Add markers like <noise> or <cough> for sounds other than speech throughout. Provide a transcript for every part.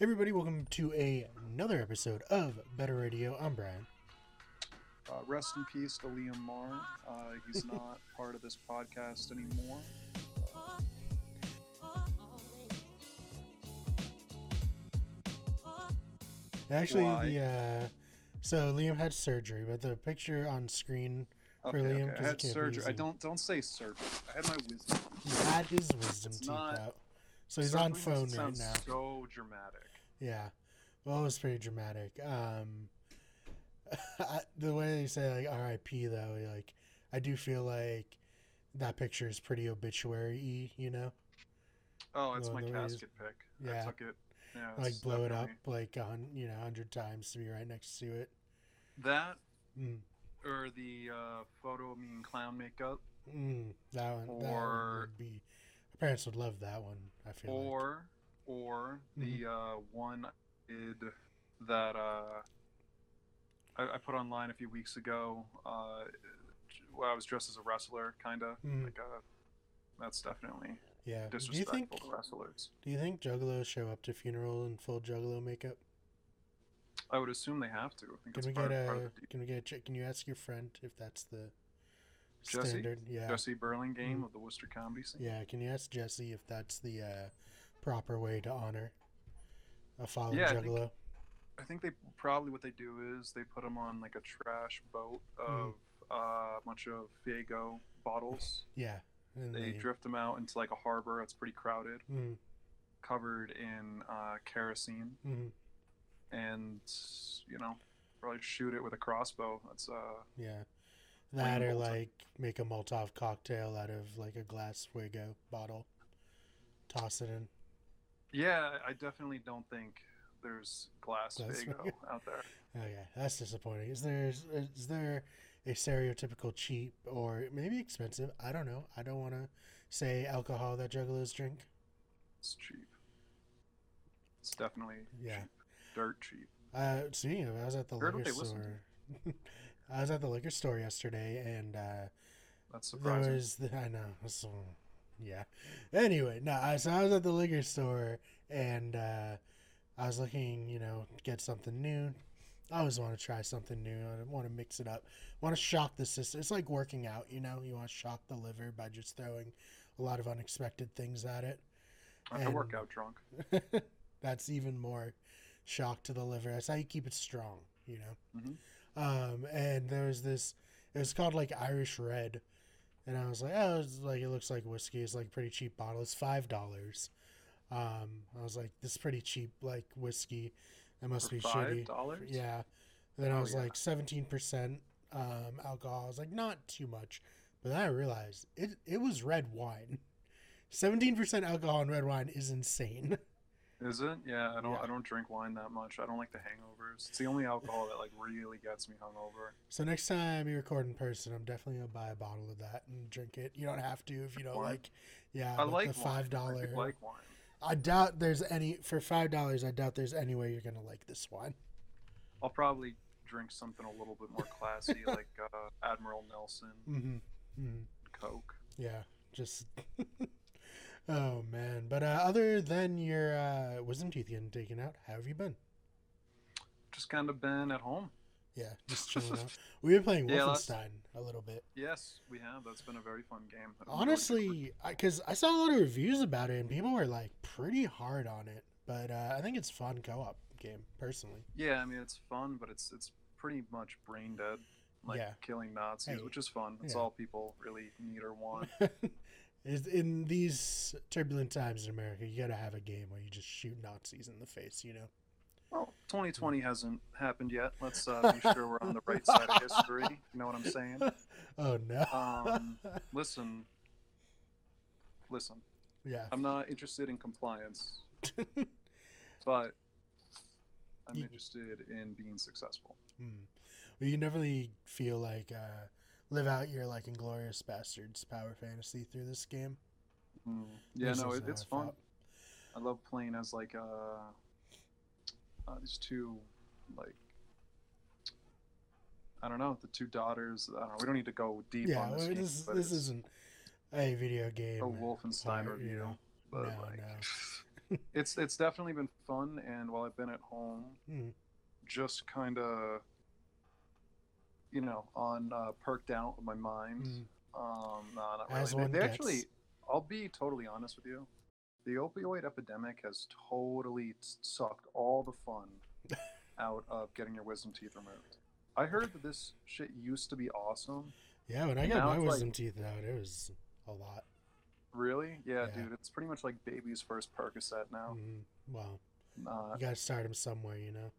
Everybody, welcome to a, another episode of Better Radio. I'm Brian. Uh, rest in peace to Liam Marr. Uh, he's <laughs> not part of this podcast anymore. Actually, Why? the uh, so Liam had surgery, but the picture on screen For Okay, Liam, okay. I had surgery. I don't don't say surgery. I had my wisdom. he had his wisdom It's teeth not- out, so he's on phone right now. So dramatic. Yeah, well, it was pretty dramatic. Um, <laughs> I, the way they say like R.I.P. though, like I do feel like that picture is pretty obituary-y, you know. Oh, it's Well, my casket pick. Yeah. I took it. Yeah, like blow it up like on you know hundred times to be right next to it. That Mm, or the uh, photo of me in clown makeup, mm, that one, that one Or- would be. My parents would love that one. I feel like. Or the Mm-hmm. uh, one I did that uh, I, I put online a few weeks ago. Uh, where I was dressed as a wrestler, kind of Mm. like a. That's definitely Yeah. Do you disrespectful think? to wrestlers. Do you think Juggalos show up to funeral in full Juggalo makeup? I would assume they have to. I think Can we part, get a? Can we get a check? Can you ask your friend if that's the Jesse? standard? Yeah. Jesse Burlingame Mm. of the Worcester Comedy Scene. Yeah. Can you ask Jesse if that's the uh, proper way to honor a fallen Yeah, I think- Juggalo? I think they probably what they do is they put them on like a trash boat Mm. of uh, a bunch of Faygo bottles. Yeah. And They drift them out into like a harbor that's pretty crowded, Mm, covered in uh, kerosene, mm, and you know probably shoot it with a crossbow. That's uh yeah. That or like make a Molotov cocktail out of like a glass Faygo bottle. Toss it in. Yeah. I definitely don't think there's glass Fago Faygo. <laughs> out there. Oh yeah, that's disappointing. Is there is there a stereotypical cheap or maybe expensive? I don't know. I don't want to say alcohol that juggalos drink. It's cheap. It's definitely Yeah. cheap. dirt cheap. Uh, speaking of, I was at the Heard liquor store. <laughs> I was at the liquor store yesterday, and uh, That's there surprising. was the, I know. So, yeah. Anyway, no. I, so I was at the liquor store, and uh, I was looking, you know, to get something new. I always want to try something new. I want to mix it up. want to shock the system. It's like working out, you know. You want to shock the liver by just throwing a lot of unexpected things at it. I to work out drunk. <laughs> That's even more shock to the liver. That's how you keep it strong, you know. Mhm. Um, and there was this. It was called like Irish Red, and I was like, oh, it's like it looks like whiskey. It's like a pretty cheap bottle. It's five dollars. Um, I was like, this is pretty cheap, like whiskey. It must For be five shitty. dollars? Yeah. And then I Oh, was yeah. like seventeen percent um, alcohol. I was like, not too much. But then I realized it it was red wine. Seventeen percent alcohol in red wine is insane. <laughs> Is it? Yeah, I don't. Yeah. I don't drink wine that much. I don't like the hangovers. It's the only alcohol that like really gets me hungover. So next time you record in person, I'm definitely gonna buy a bottle of that and drink it. You don't have to if you don't Wine? like. Yeah, I like the five wine. I like wine. I doubt there's any for five dollars. I doubt there's any way you're gonna like this wine. I'll probably drink something a little bit more classy, <laughs> like uh, Admiral Nelson, Mm-hmm. mm Coke. Yeah, just. <laughs> oh man, but uh, other than your uh, wisdom teeth getting taken out, how have you been? Just kind of been at home. Yeah, <laughs> just chilling out. We've been playing Yeah, Wolfenstein a little bit. Yes, we have. That's been a very fun game. I've enjoyed it. Honestly, because I, saw a lot of reviews about it and people were like pretty hard on it. But uh, I think it's fun co-op game personally. Yeah, I mean it's fun, but it's it's pretty much brain dead, like Yeah. killing Nazis, Hey, which is fun. That's yeah. all people really need or want. <laughs> Is in these turbulent times in America, you gotta have a game where you just shoot Nazis in the face. You know. Well, 2020 hasn't happened yet. Let's uh, be sure we're on the right side of history. You know what I'm saying? <laughs> oh no. Um, <laughs> Listen, listen. yeah. I'm not interested in compliance, <laughs> but I'm interested in being successful. Hmm. Well, you never really feel like uh, live out your like Inglourious Basterds power fantasy through this game. Mm. Yeah, This no, it, it's I fun. felt. I love playing as like uh, uh, these two, like I don't know, the two daughters. I don't know. We don't need to go deep Yeah, on this. game, this but this isn't a video game. a Wolfenstein you review, know. but No, like, no. <laughs> it's it's definitely been fun, and while I've been at home, <laughs> Mm. just kind of, you know, on uh, perked out of my mind. Mm. Um, no, not As really. They, they actually, I'll be totally honest with you. The opioid epidemic has totally sucked all the fun <laughs> out of getting your wisdom teeth removed. I heard that this shit used to be awesome. Yeah, when I got my it's like- wisdom teeth out, it was a lot. Really? Yeah, Yeah. dude. It's pretty much like baby's first Percocet now. Mhm. Well, Uh, you gotta start them somewhere, you know.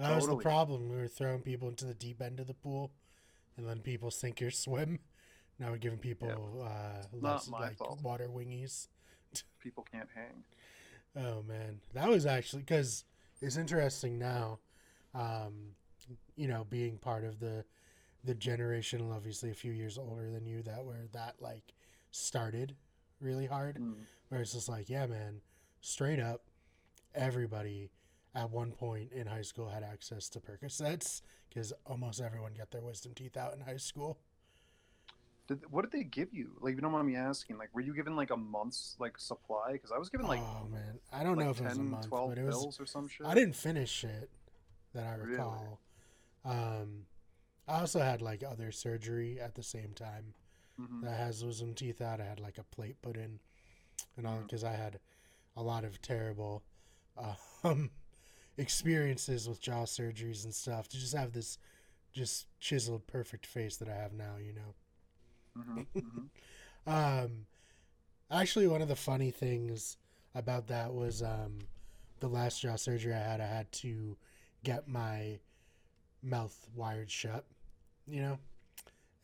That was the problem. We were throwing people into the deep end of the pool, and letting people <laughs> sink or swim. Now we're giving people uh, less, like fault. water wingies. <laughs> people can't hang. Oh man, that was actually because it's interesting now. Um, you know, being part of the the generation, obviously a few years older than you, that where that like started really hard. Mm. Where it's just like, yeah, man, straight up, everybody at one point in high school had access to Percocets because almost everyone got their wisdom teeth out in high school. Did, what did they give you? Like, you don't mind me asking, like, were you given like a month's like supply? Because I was given like, oh man, I don't like know if it was a month, 12 but it was. pills or some shit. I didn't finish it that I Really? recall. Um, I also had like other surgery at the same time Mhm. that has wisdom teeth out. I had like a plate put in, and all because I had a lot of terrible <laughs> um experiences with jaw surgeries and stuff. To just have this just chiseled perfect face that I have now, you know. Mhm, mhm. <laughs> Um, actually, one of the funny things about that was um, the last jaw surgery I had. I had to get my mouth wired shut, you know.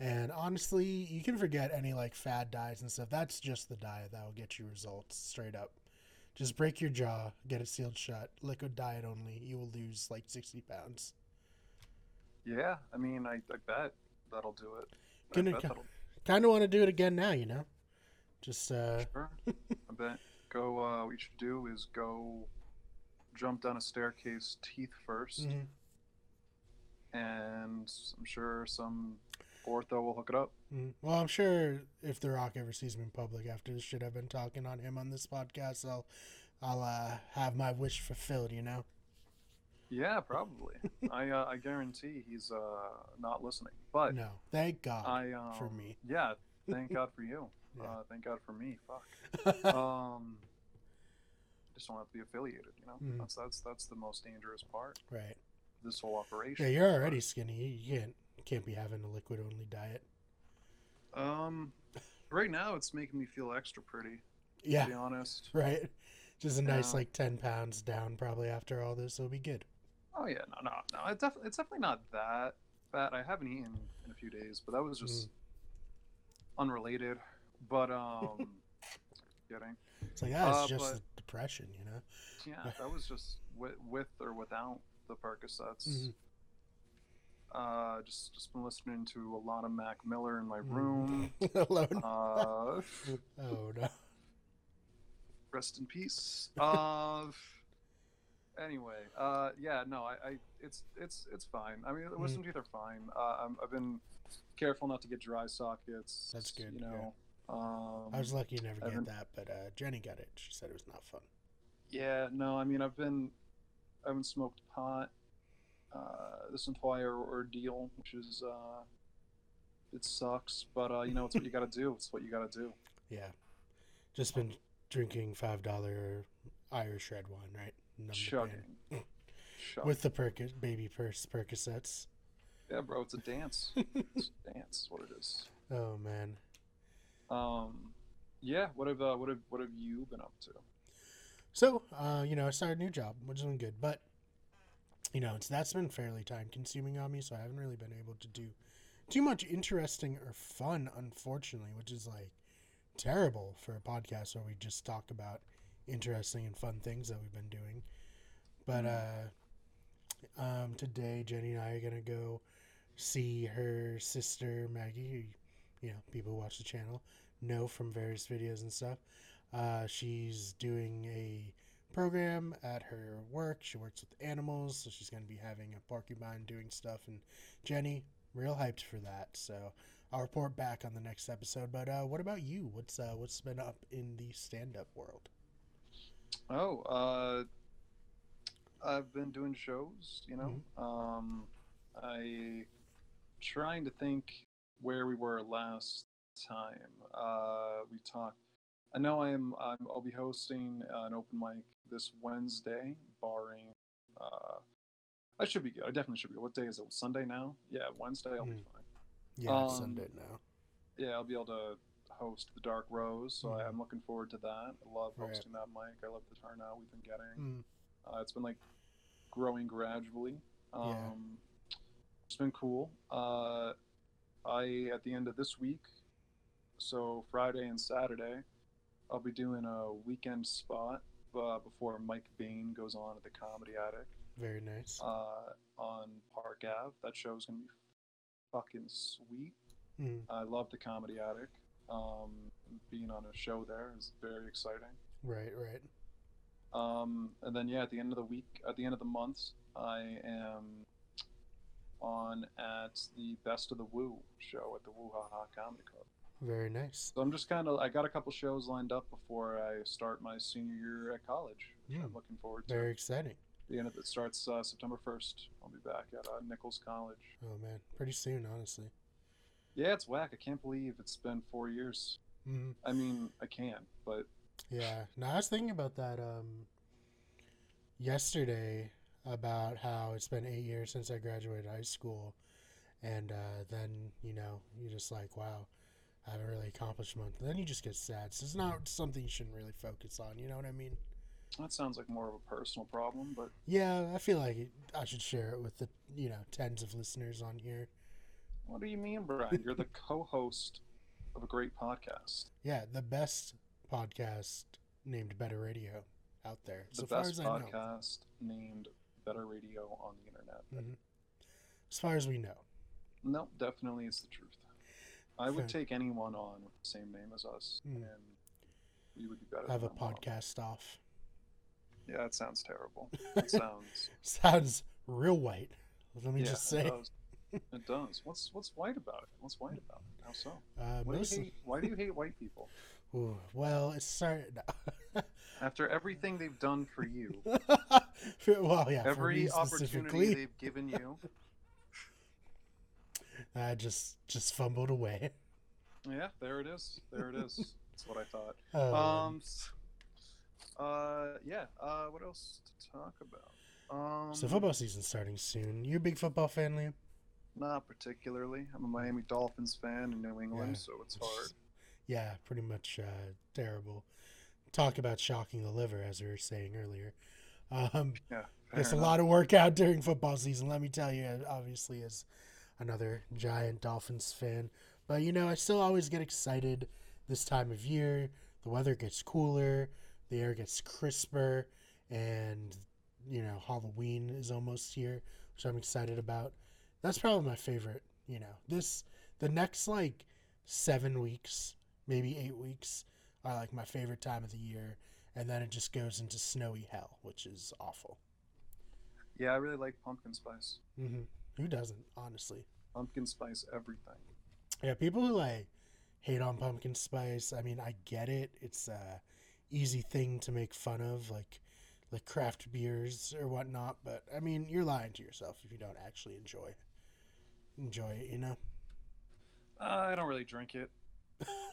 And honestly, you can forget any like fad dyes and stuff. That's just the diet that will get you results straight up. Just break your jaw, get it sealed shut. Liquid diet only. You will lose like sixty pounds. Yeah, I mean, I, I bet that'll do it. Gonna Kind of want to do it again now, you know. Just uh, Sure. <laughs> I bet. Go. Uh, what you should do is go jump down a staircase, teeth 1st mhm. and I'm sure some ortho will hook it up. Mm. Well, I'm sure if The Rock ever sees me in public after the shit I've been talking on him on this podcast, I'll, I'll uh, have my wish fulfilled. You know. Yeah, probably. <laughs> I uh, I guarantee he's uh, not listening. But No, thank God I um, for me. Yeah, thank God for you. <laughs> Yeah. Uh, thank God for me. Fuck. <laughs> um, just don't have to be affiliated. You know, Mhm. that's that's that's the most dangerous part. right. This whole operation. Yeah, you're already skinny. You- You can't can't be having a liquid only diet. Um, right now it's making me feel extra pretty. To Yeah. be honest. Right. Just a nice Yeah. like ten pounds down probably after all this. It'll be good. Oh yeah, no, no, no. It def- it's definitely not that fat. I haven't eaten in a few days, but that was just unrelated. But um, <laughs> kidding. It's like that's Uh, just but- depression, you know. Yeah, that was just with, with or without the Percocets. Mhm. Uh, just just been listening to a lot of Mac Miller in my Mm. room. <laughs> Alone. Uh, <laughs> oh no. rest in peace. Uh, <laughs> anyway, uh, yeah, no, I, I, it's it's it's fine. I mean, the wisdom teeth are fine. Uh, I'm, I've been careful not to get dry sockets. That's good, You know, um, I was lucky to never I've get been- that, but uh, Jenny got it. She said it was not fun. yeah, no, I mean, I've been, I haven't smoked pot uh, this entire ordeal, which is, uh, it sucks, but uh, you know, it's what you got to do. It's what you got to do. <laughs> Yeah. Just been drinking five dollar Irish red wine, right? Numb the. Chugging. Chugging. <laughs> With the Perc- baby purse Percocets. yeah, bro, it's a dance. <laughs> it's a dance. What it is. Oh man. Um, yeah. What have uh, what have what have you been up to? So, uh, you know, I started a new job, which has been good, but you know, it's that's been fairly time consuming on me, so I haven't really been able to do too much interesting or fun, unfortunately, which is like terrible for a podcast where we just talk about interesting and fun things that we've been doing. But uh um today Jenny and I are gonna go see her sister Maggie, who, you know, people who watch the channel know from various videos and stuff. Uh, she's doing a program at her work. She works with animals, so she's going to be having a porcupine doing stuff. And Jenny, real hyped for that. So I'll report back on the next episode. But uh, what about you? What's uh, what's been up in the stand-up world? Oh, uh, I've been doing shows. You know, um, I trying to think where we were last time. Uh, we talked. I know I am. I'm, I'll be hosting an open mic this Wednesday, barring. Uh, I should be good. I definitely should be. What day is it? Sunday now? Yeah, Wednesday. I'll be Mm. fine. Yeah, Um, Sunday now. Yeah, I'll be able to host the Dark Rose, so I, Mhm. I'm looking forward to that. I love Right. hosting that mic. I love the turnout we've been getting. Mm, Uh, it's been like growing gradually. Um, Yeah. It's been cool. Uh, I at the end of this week, so Friday and Saturday, I'll be doing a weekend spot uh, before Mike Bain goes on at the Comedy Attic very nice. uh, on Park Ave. That show's gonna be fucking sweet. Mm, I love the Comedy Attic. Um, being on a show there is very exciting. right, right. Um, and then yeah, at the end of the week, at the end of the month, I am on at the Best of the Woo show at the Woo Ha Ha Comedy Club. Very nice. So I'm just kind of I got a couple shows lined up before I start my senior year at college. Hmm. I'm looking forward to. Very exciting. The end of it starts uh, September 1st. I'll be back at uh, Nichols College. Oh man, pretty soon, honestly. Yeah, it's whack. I can't believe it's been four years. Mm, I mean, I can, but yeah. Now I was thinking about that um yesterday about how it's been eight years since I graduated high school, and uh, then you know you're just like, wow, I haven't really accomplished much. Then you just get sad. So it's not something you shouldn't really focus on. You know what I mean? that sounds like more of a personal problem. But Yeah, I feel like it, I should share it with the you know tens of listeners on here. what do you mean, Brian? You're the <laughs> co-host of a great podcast. Yeah, the best podcast named Better Radio out there, the so far best as I know. podcast named Better Radio on the internet. Mhm. As far as we know. No, definitely it's the truth. I would take anyone on with the same name as us, Mm. and we would be better. have a podcast off. Yeah, that sounds terrible. <laughs> It sounds. <laughs> Sounds real white. Let me yeah, just say. It does. <laughs> it does. What's what's white about it? What's white about it? How so? Uh, Why do you hate, why do you hate white people? Ooh, well, it's started. After everything they've done for you, well, yeah. every opportunity they've given you. <laughs> I just just fumbled away. Yeah, there it is. There it is. <laughs> That's what I thought. Um, Um, uh, yeah. Uh, what else to talk about? Um, so football season's starting soon. You a big football fan, Liam? Not particularly. I'm a Miami Dolphins fan in New England, Yeah. so it's hard. <laughs> Yeah, pretty much uh, terrible. Talk about shocking the liver, as we were saying earlier. Um, Yeah, It's a lot of workout during football season. Let me tell you, obviously, as another giant Dolphins fan. But, you know, I still always get excited this time of year. The weather gets cooler, the air gets crisper, and, you know, Halloween is almost here, which I'm excited about. That's probably my favorite, you know. This, the next, like, seven weeks, maybe eight weeks, are, like, my favorite time of the year. And then it just goes into snowy hell, which is awful. Yeah, I really like pumpkin spice. hmm Who doesn't, honestly? Pumpkin spice everything. Yeah, people who like hate on pumpkin spice. I mean, I get it. It's a easy thing to make fun of, like like craft beers or whatnot. But I mean, you're lying to yourself if you don't actually enjoy enjoy it. You know. Uh, I don't really drink it.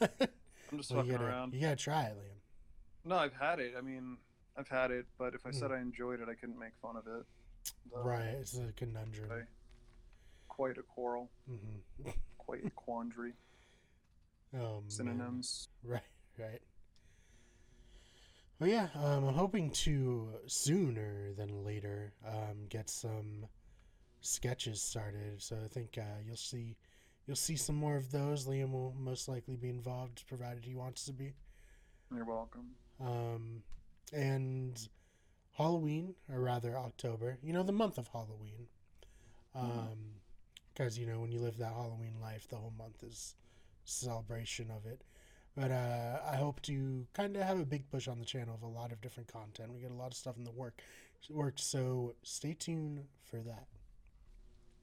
<laughs> I'm just you fucking gotta around. you gotta try it, Liam. No, I've had it. I mean, I've had it, but if I Mm. said I enjoyed it, I couldn't make fun of it. Right, it's a conundrum. Quite a quarrel. hmm <laughs> Quite a quandary. Oh, man. Synonyms. Right, right. Well, yeah, um, I'm hoping to sooner than later um, get some sketches started. So I think uh, you'll see you'll see some more of those. Liam will most likely be involved, provided he wants to be. You're welcome. Um, and Halloween, or rather October, you know, the month of Halloween. Um, because you know when you live that Halloween life, the whole month is celebration of it. But uh, I hope to kind of have a big push on the channel of a lot of different content. We got a lot of stuff in the work, work. So stay tuned for that.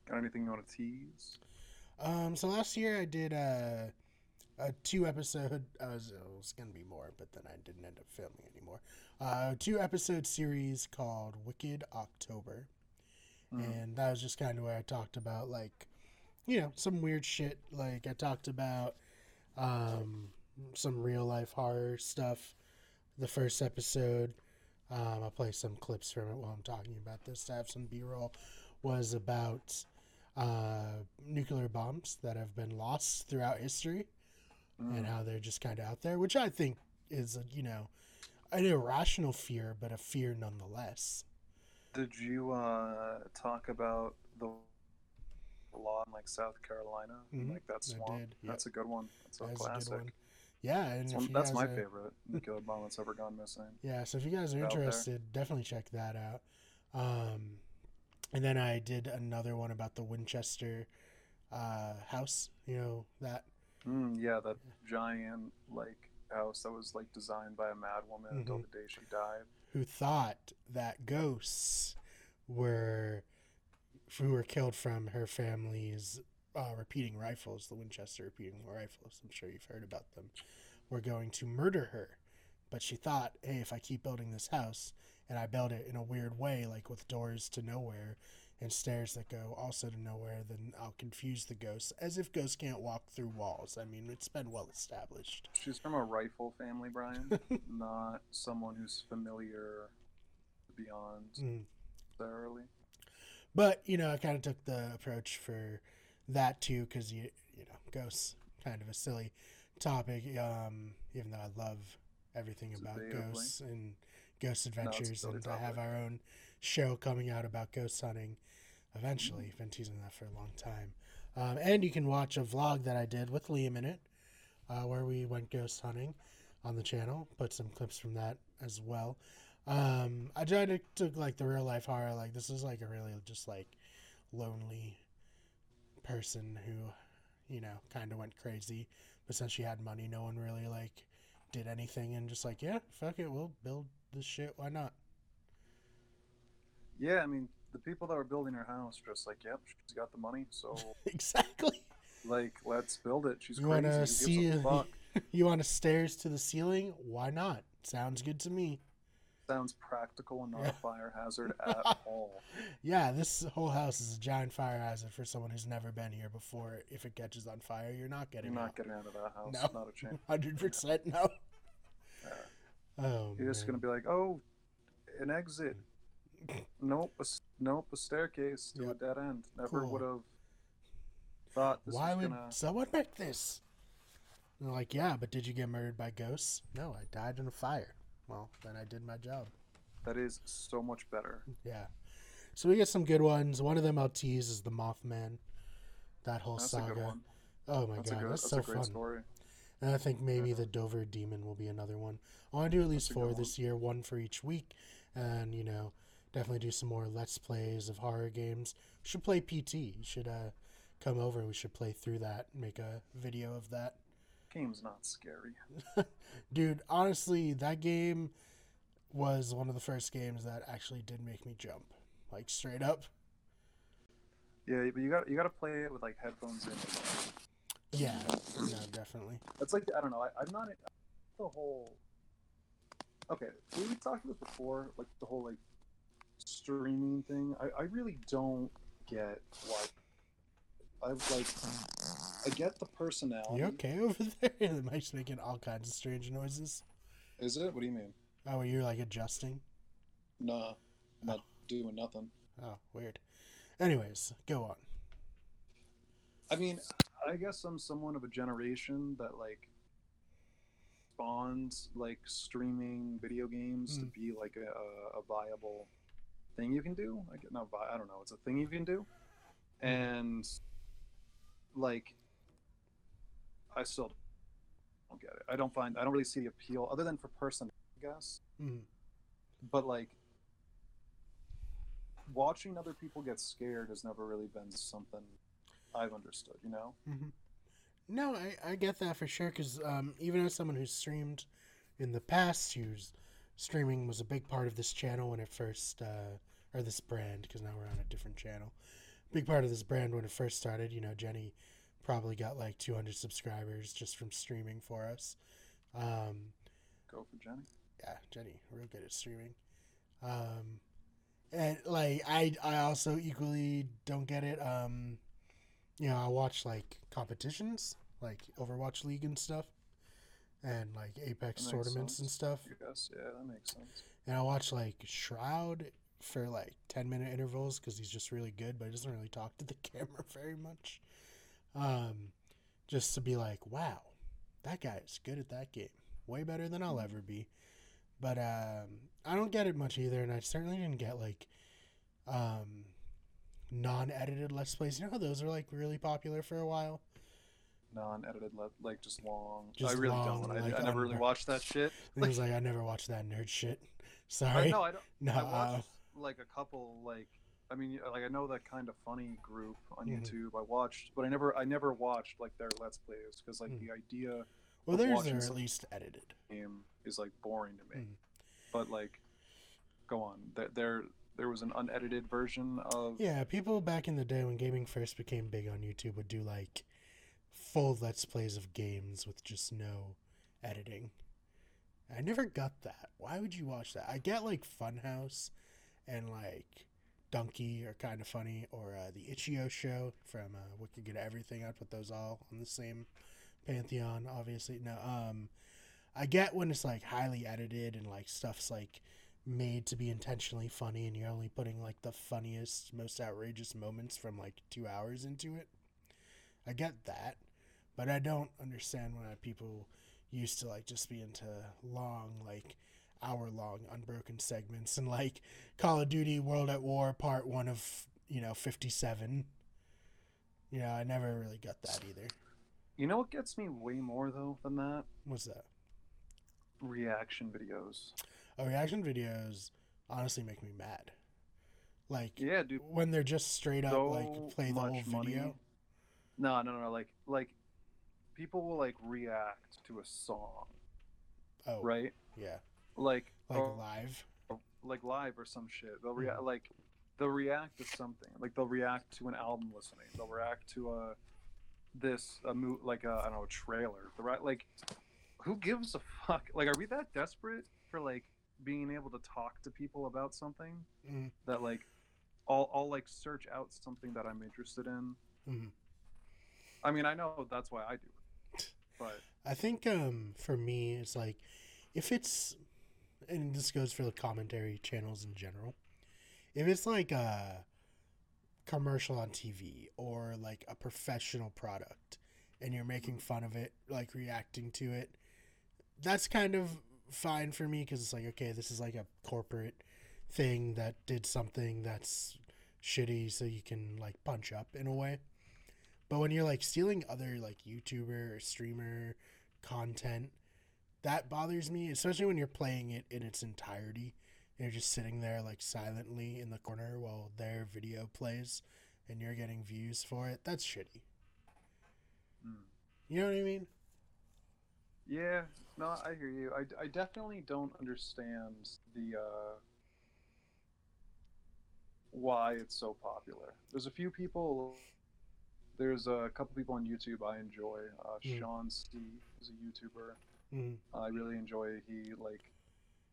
Got anything you want to tease? Um, so last year I did uh, a two episode. I was, it was gonna be more, but then I didn't end up filming anymore. Uh, two episode series called Wicked October, Mhm. and that was just kind of where I talked about like, you know, some weird shit. Like I talked about um, some real life horror stuff. The first episode, um, I'll play some clips from it while I'm talking about this. To have some B roll, was about uh, nuclear bombs that have been lost throughout history and Mm. how they're just kind of out there, which I think is, a, you know, an irrational fear, but a fear nonetheless. Did you uh, talk about the law in like South Carolina? Mhm, Like that swamp. did, yep. That's a good one. That's a was a classic. one. Yeah, and one- that's my are- favorite nuclear bomb that's ever gone missing. Yeah, so if you guys are interested, definitely check that out. Um, and then I did another one about the Winchester uh, house. You know that Mm, yeah, that giant like house that was like designed by a mad woman until Mm-hmm. the day she died. Who thought that ghosts were who were killed from her family's uh, repeating rifles, the Winchester repeating rifles. I'm sure you've heard about them. Were going to murder her, but she thought, hey, if I keep building this house and I build it in a weird way, like with doors to nowhere and stairs that go also to nowhere, then I'll confuse the ghosts. As if ghosts can't walk through walls. I mean, it's been well established. She's from a rifle family, Brian, <laughs> not someone who's familiar beyond Mm. thoroughly. But you know, I kind of took the approach for that too, because you you know, ghosts kind of a silly topic. Um, even though I love everything about ghosts and ghost adventures, silly and to have our own show coming out about ghost hunting. Eventually, been teasing that for a long time. Um, and you can watch a vlog that I did with Liam in it, uh, where we went ghost hunting on the channel. Put some clips from that as well. Um, I tried to took like the real life horror. Like this is like a really just like lonely person who, you know, kind of went crazy. But since she had money, no one really like did anything and just like, yeah, fuck it, we'll build this shit. Why not? Yeah, I mean, the people that were building her house were just like, yep, she's got the money, so <laughs> exactly. like, let's build it. She's You crazy. wanna see- a? <laughs> You want a stairs to the ceiling? Why not? Sounds good to me. Sounds practical and not a fire hazard <laughs> at all. Yeah, this whole house is a giant fire hazard for someone who's never been here before. If it catches on fire, you're not You're getting not out. getting out of that house. No. Not a chance. Hundred percent no. Yeah. Oh, You're just gonna be like, oh, an exit. Nope, a, nope, a staircase to Yep. a dead end. Never Cool. would have thought this Why would gonna. someone make this? And like, yeah, but did you get murdered by ghosts? No, I died in a fire. Well, then I did my job. That is so much better. Yeah. So we get some good ones. One of them I'll tease is the Mothman. That whole That's saga. a good one. Oh my That's god, good. that's, That's so a great fun. story. And I think maybe Yeah. the Dover Demon will be another one. I want to do at least That's a good four this year, one for each week, and you know, definitely do some more let's plays of horror games. We should play PT. You should uh, come over. We should play through that. Make a video of that. Game's not scary. <laughs> Dude, honestly, that game was one of the first games that actually did make me jump, like straight up. Yeah, but you got you got to play it with like headphones in. Yeah, no, definitely. It's like I don't know. I, I'm not the whole. Okay, we talked about before, like the whole like streaming thing. I, I really don't get why. I've like I get the personality. You okay <laughs> over there? the mic's making all kinds of strange noises. Is it? What do you mean? Oh, you're like adjusting. Nah, not doing nothing. Oh, weird. Anyways, go on. I mean, I guess I'm someone of a generation that like spawns like streaming video games to Mm. be like a, a viable thing you can do. I get not I don't know. It's a thing you can do, and like I still don't get it. I don't find I don't really see the appeal other than for person, I guess. Mm. But like watching other people get scared has never really been something I've understood. You know. hmm No, I, I get that for sure. Because um, even as someone who's streamed in the past, whose streaming was a big part of this channel when it first, uh, or this brand, because now we're on a different channel. Big part of this brand when it first started. You know, Jenny Probably got like 200 subscribers just from streaming for us. Um, Go for Jenny. yeah, Jenny, real good at streaming. Um, and like I, I also equally don't get it. Um, you know, I watch like competitions, like Overwatch League and stuff, and like Apex tournaments and stuff. Yes, yeah, that makes sense. And I watch like Shroud for like 10 minute intervals because he's just really good, but he doesn't really talk to the <laughs> camera very much. Um, just to be like, wow, that guy is good at that game. Way better than I'll ever be. But um, I don't get it much either, and I certainly didn't get like um, non edited Let's Plays. You know how those are like really popular for a while? Non-edited, le- like just long. Just I really long, don't. I, like, I never really watched that shit. <laughs> It was like, I never watched that nerd shit. <laughs> I, Sorry. <laughs> no, I don't. No, I uh, like a couple like I mean like I know that kind of funny group on Mhm. YouTube. I watched, but I never I never watched like their let's plays because like Mm. the idea well, theirs are at least edited. game is like boring to me. Mm. But like, go on. There there there was an unedited version of Yeah, people back in the day when gaming first became big on YouTube would do like full let's plays of games with just no editing. I never got that. Why would you watch that? I get like Funhaus and like Donkey are kind of funny, or uh, the Itch.io show from uh, Wicked at Everything. I'd put those all on the same pantheon. Obviously, no. Um, I get when it's like highly edited and like stuff's like made to be intentionally funny and you're only putting like the funniest, most outrageous moments from like two hours into it. I get that, but I don't understand why people used to like just be into long, like hour long unbroken segments and like Call of Duty World at War part one of, you know, 57. You know, I never really got that either. You know what gets me way more though than that? What's that? Reaction videos. Oh, reaction videos honestly make me mad. Like Yeah, dude. when they're just straight up So like play the whole video. money. No, no, no. Like like people will like react to a song, Oh, right? yeah, Like like or- live. like live or some shit. They'll react like they'll react to something. Like they'll react to an album listening. They'll react to a this a mo- like a I don't know a trailer. The right like who gives a fuck? Like are we that desperate for like being able to talk to people about something Mm, that like I'll I'll like search out something that I'm interested in. mhm. I mean I know that's why I do it, but I think um for me it's like if it's and this goes for the commentary channels in general. If it's like a commercial on TV or like a professional product and you're making fun of it, like reacting to it, that's kind of fine for me because it's like okay, this is like a corporate thing that did something that's shitty so you can like punch up in a way. But when you're like stealing other like YouTuber or streamer content, that bothers me, especially when you're playing it in its entirety. And you're just sitting there like silently in the corner while their video plays and you're getting views for it. That's shitty. mm. You know what I mean? Yeah, no, I hear you. I, I definitely don't understand the uh, why it's so popular. There's a few people. There's a couple people on YouTube I enjoy. Uh, Mm. Shawn Cee is a YouTuber. Mm, I really enjoy. He like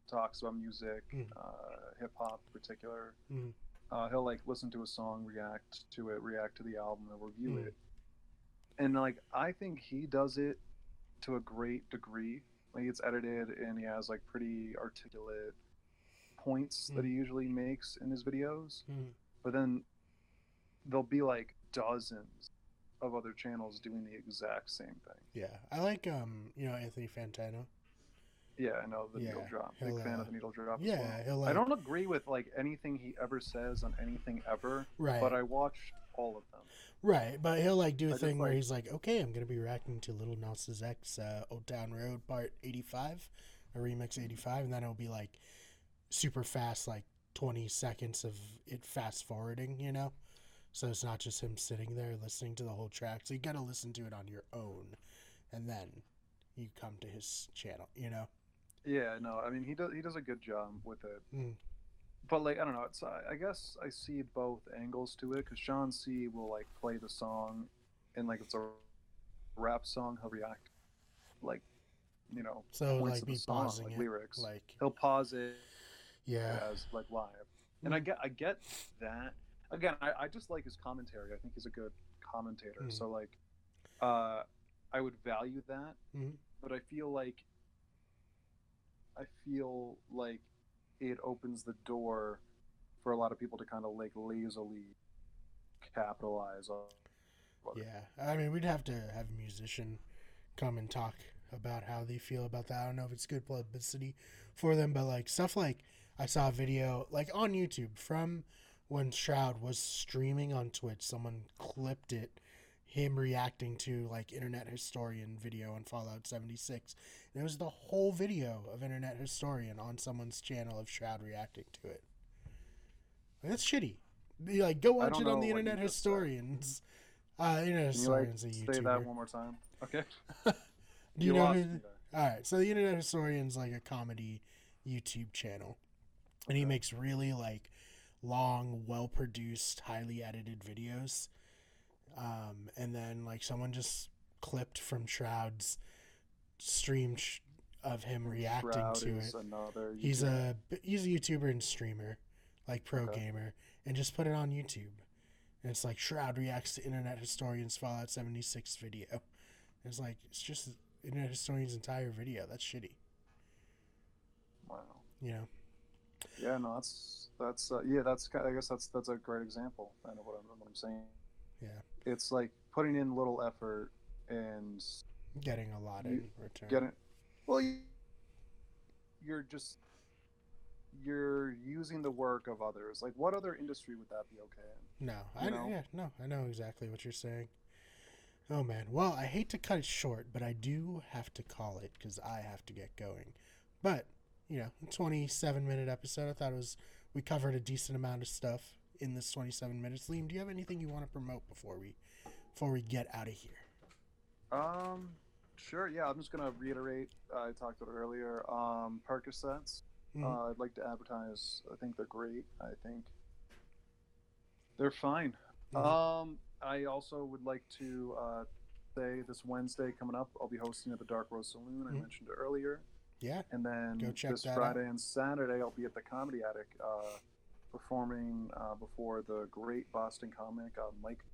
talks about music, Mm. uh, hip hop in particular. mm, Uh, he'll like listen to a song, react to it, react to the album, and review Mm. it. And like I think he does it to a great degree. Like it's edited and he has like pretty articulate points that he usually makes in his videos. But then there'll be like dozens of other channels doing the exact same thing. Yeah. I like um, you know, Anthony Fantano. Yeah, I know the Yeah, needle drop. Big he'll, fan uh, of the needle drop. Yeah, well. like I don't agree with like anything he ever says on anything ever, right. but I watch all of them. Right, but he'll like do a I thing where like- he's like, "Okay, I'm gonna be reacting to Lil Nas X uh, Old Town Road Part 85, a remix 85, and then it'll be like super fast, like 20 seconds of it fast forwarding, you know. So it's not just him sitting there listening to the whole track. So you gotta listen to it on your own, and then you come to his channel, you know. Yeah, no, I mean he does he does a good job with it. Mm. But like I don't know, it's I I guess I see both angles to it because Shawn Cee will like play the song and like it's a rap song, he'll react like you know So points like of the song, like it, lyrics. like He'll pause it yeah, as like live, and I get I get that. Again, I, I just like his commentary. I think he's a good commentator. Mhm. So like, uh, I would value that, Mhm. but I feel like I feel like it opens the door for a lot of people to kind of like lazily capitalize on. yeah. I mean, we'd have to have a musician come and talk about how they feel about that. I don't know if it's good publicity for them, but like stuff like I saw a video like on YouTube from when Shroud was streaming on Twitch. Someone clipped it, him reacting to like Internet Historian video on Fallout 76. And it was the whole video of Internet Historian on someone's channel of Shroud reacting to it. Like, that's shitty. Be Like, go watch it on the Internet. Historians. Uh, Internet Can you like Historian's a say YouTuber. that one more time? Okay. <laughs> <laughs> Do you, know lost who? All right, so the Internet Historian's like a comedy YouTube channel, and he makes really like long, well-produced, highly edited videos. Um, and then like someone just clipped from Shroud's stream sh- of him reacting Shroud to it. Another He's a he's a YouTuber and streamer, like pro Okay. gamer, and just put it on YouTube. And it's like Shroud reacts to Internet Historian's Fallout 76 video. And it's like it's just Internet Historian's entire video. That's shitty, wow. you know. Yeah, no, that's that's uh, yeah, that's I guess that's that's a great example. I know what I'm, what I'm saying. Yeah. It's like putting in little effort and Getting a lot in return. getting. Well, you, you're just you're using the work of others. Like, what other industry would that be okay in? No, I you know. know? Yeah, no, I know exactly what you're saying. Oh man, well, I hate to cut it short, but I do have to call it because I have to get going. But you know, 27 minute episode. I thought it was we covered a decent amount of stuff in this 27 minutes. Liam, do you have anything you want to promote before we before we get out of here? Um, sure. Yeah, I'm just gonna reiterate. I talked about earlier. Um, Percocets. Mhm. Uh, I'd like to advertise. I think they're great. I think they're fine. Mhm. Um, I also would like to uh, say this Wednesday coming up, I'll be hosting at the Dark Rose Saloon. I Mhm. mentioned earlier, yeah, and then Go check this Friday and Saturday, I'll be at the Comedy Attic uh, performing uh, before the great Boston comic uh, Mike,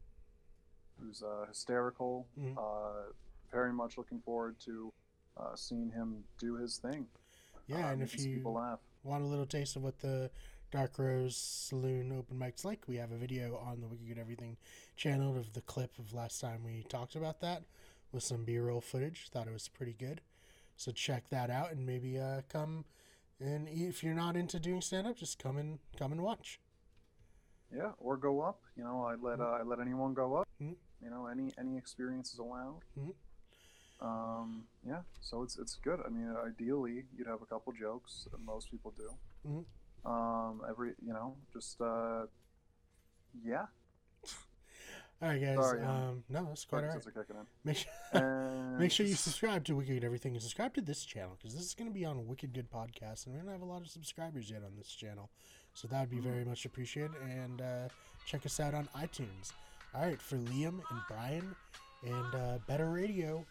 who's uh, hysterical. Mhm. Uh, very much looking forward to uh, seeing him do his thing. yeah. and if you people laugh. want a little taste of what the Dark Rose Saloon open mic's like, we have a video on the Wicked Good Everything channel of the clip of last time we talked about that with some B-roll footage. Thought it was pretty good. So check that out and maybe uh, come and if you're not into doing stand up, just come and come and watch. Yeah, or go up. You know, I let uh, I let anyone go up. Mhm. You know, any any experience is allowed. Mhm. Um, yeah, so it's it's good. I mean, ideally, you'd have a couple jokes. Most people do. Mhm. Um, every you know, just uh, yeah. All right, guys. Sorry, um, no, that's quite all right. Are kicking in. Make sure, And <laughs> make sure you subscribe to Wicked Good Everything and subscribe to this channel because this is going to be on Wicked Good Podcast, and we don't have a lot of subscribers yet on this channel, so that would be very much appreciated. And uh, check us out on iTunes. All right, for Liam and Brian and uh, Better Radio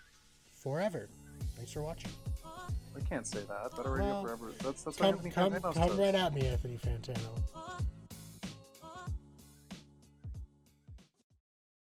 forever. Thanks for watching. I can't say that. Better radio Well, forever. That's that's what Come, Anthony come, Fantanos come does. right at me, Anthony Fantano.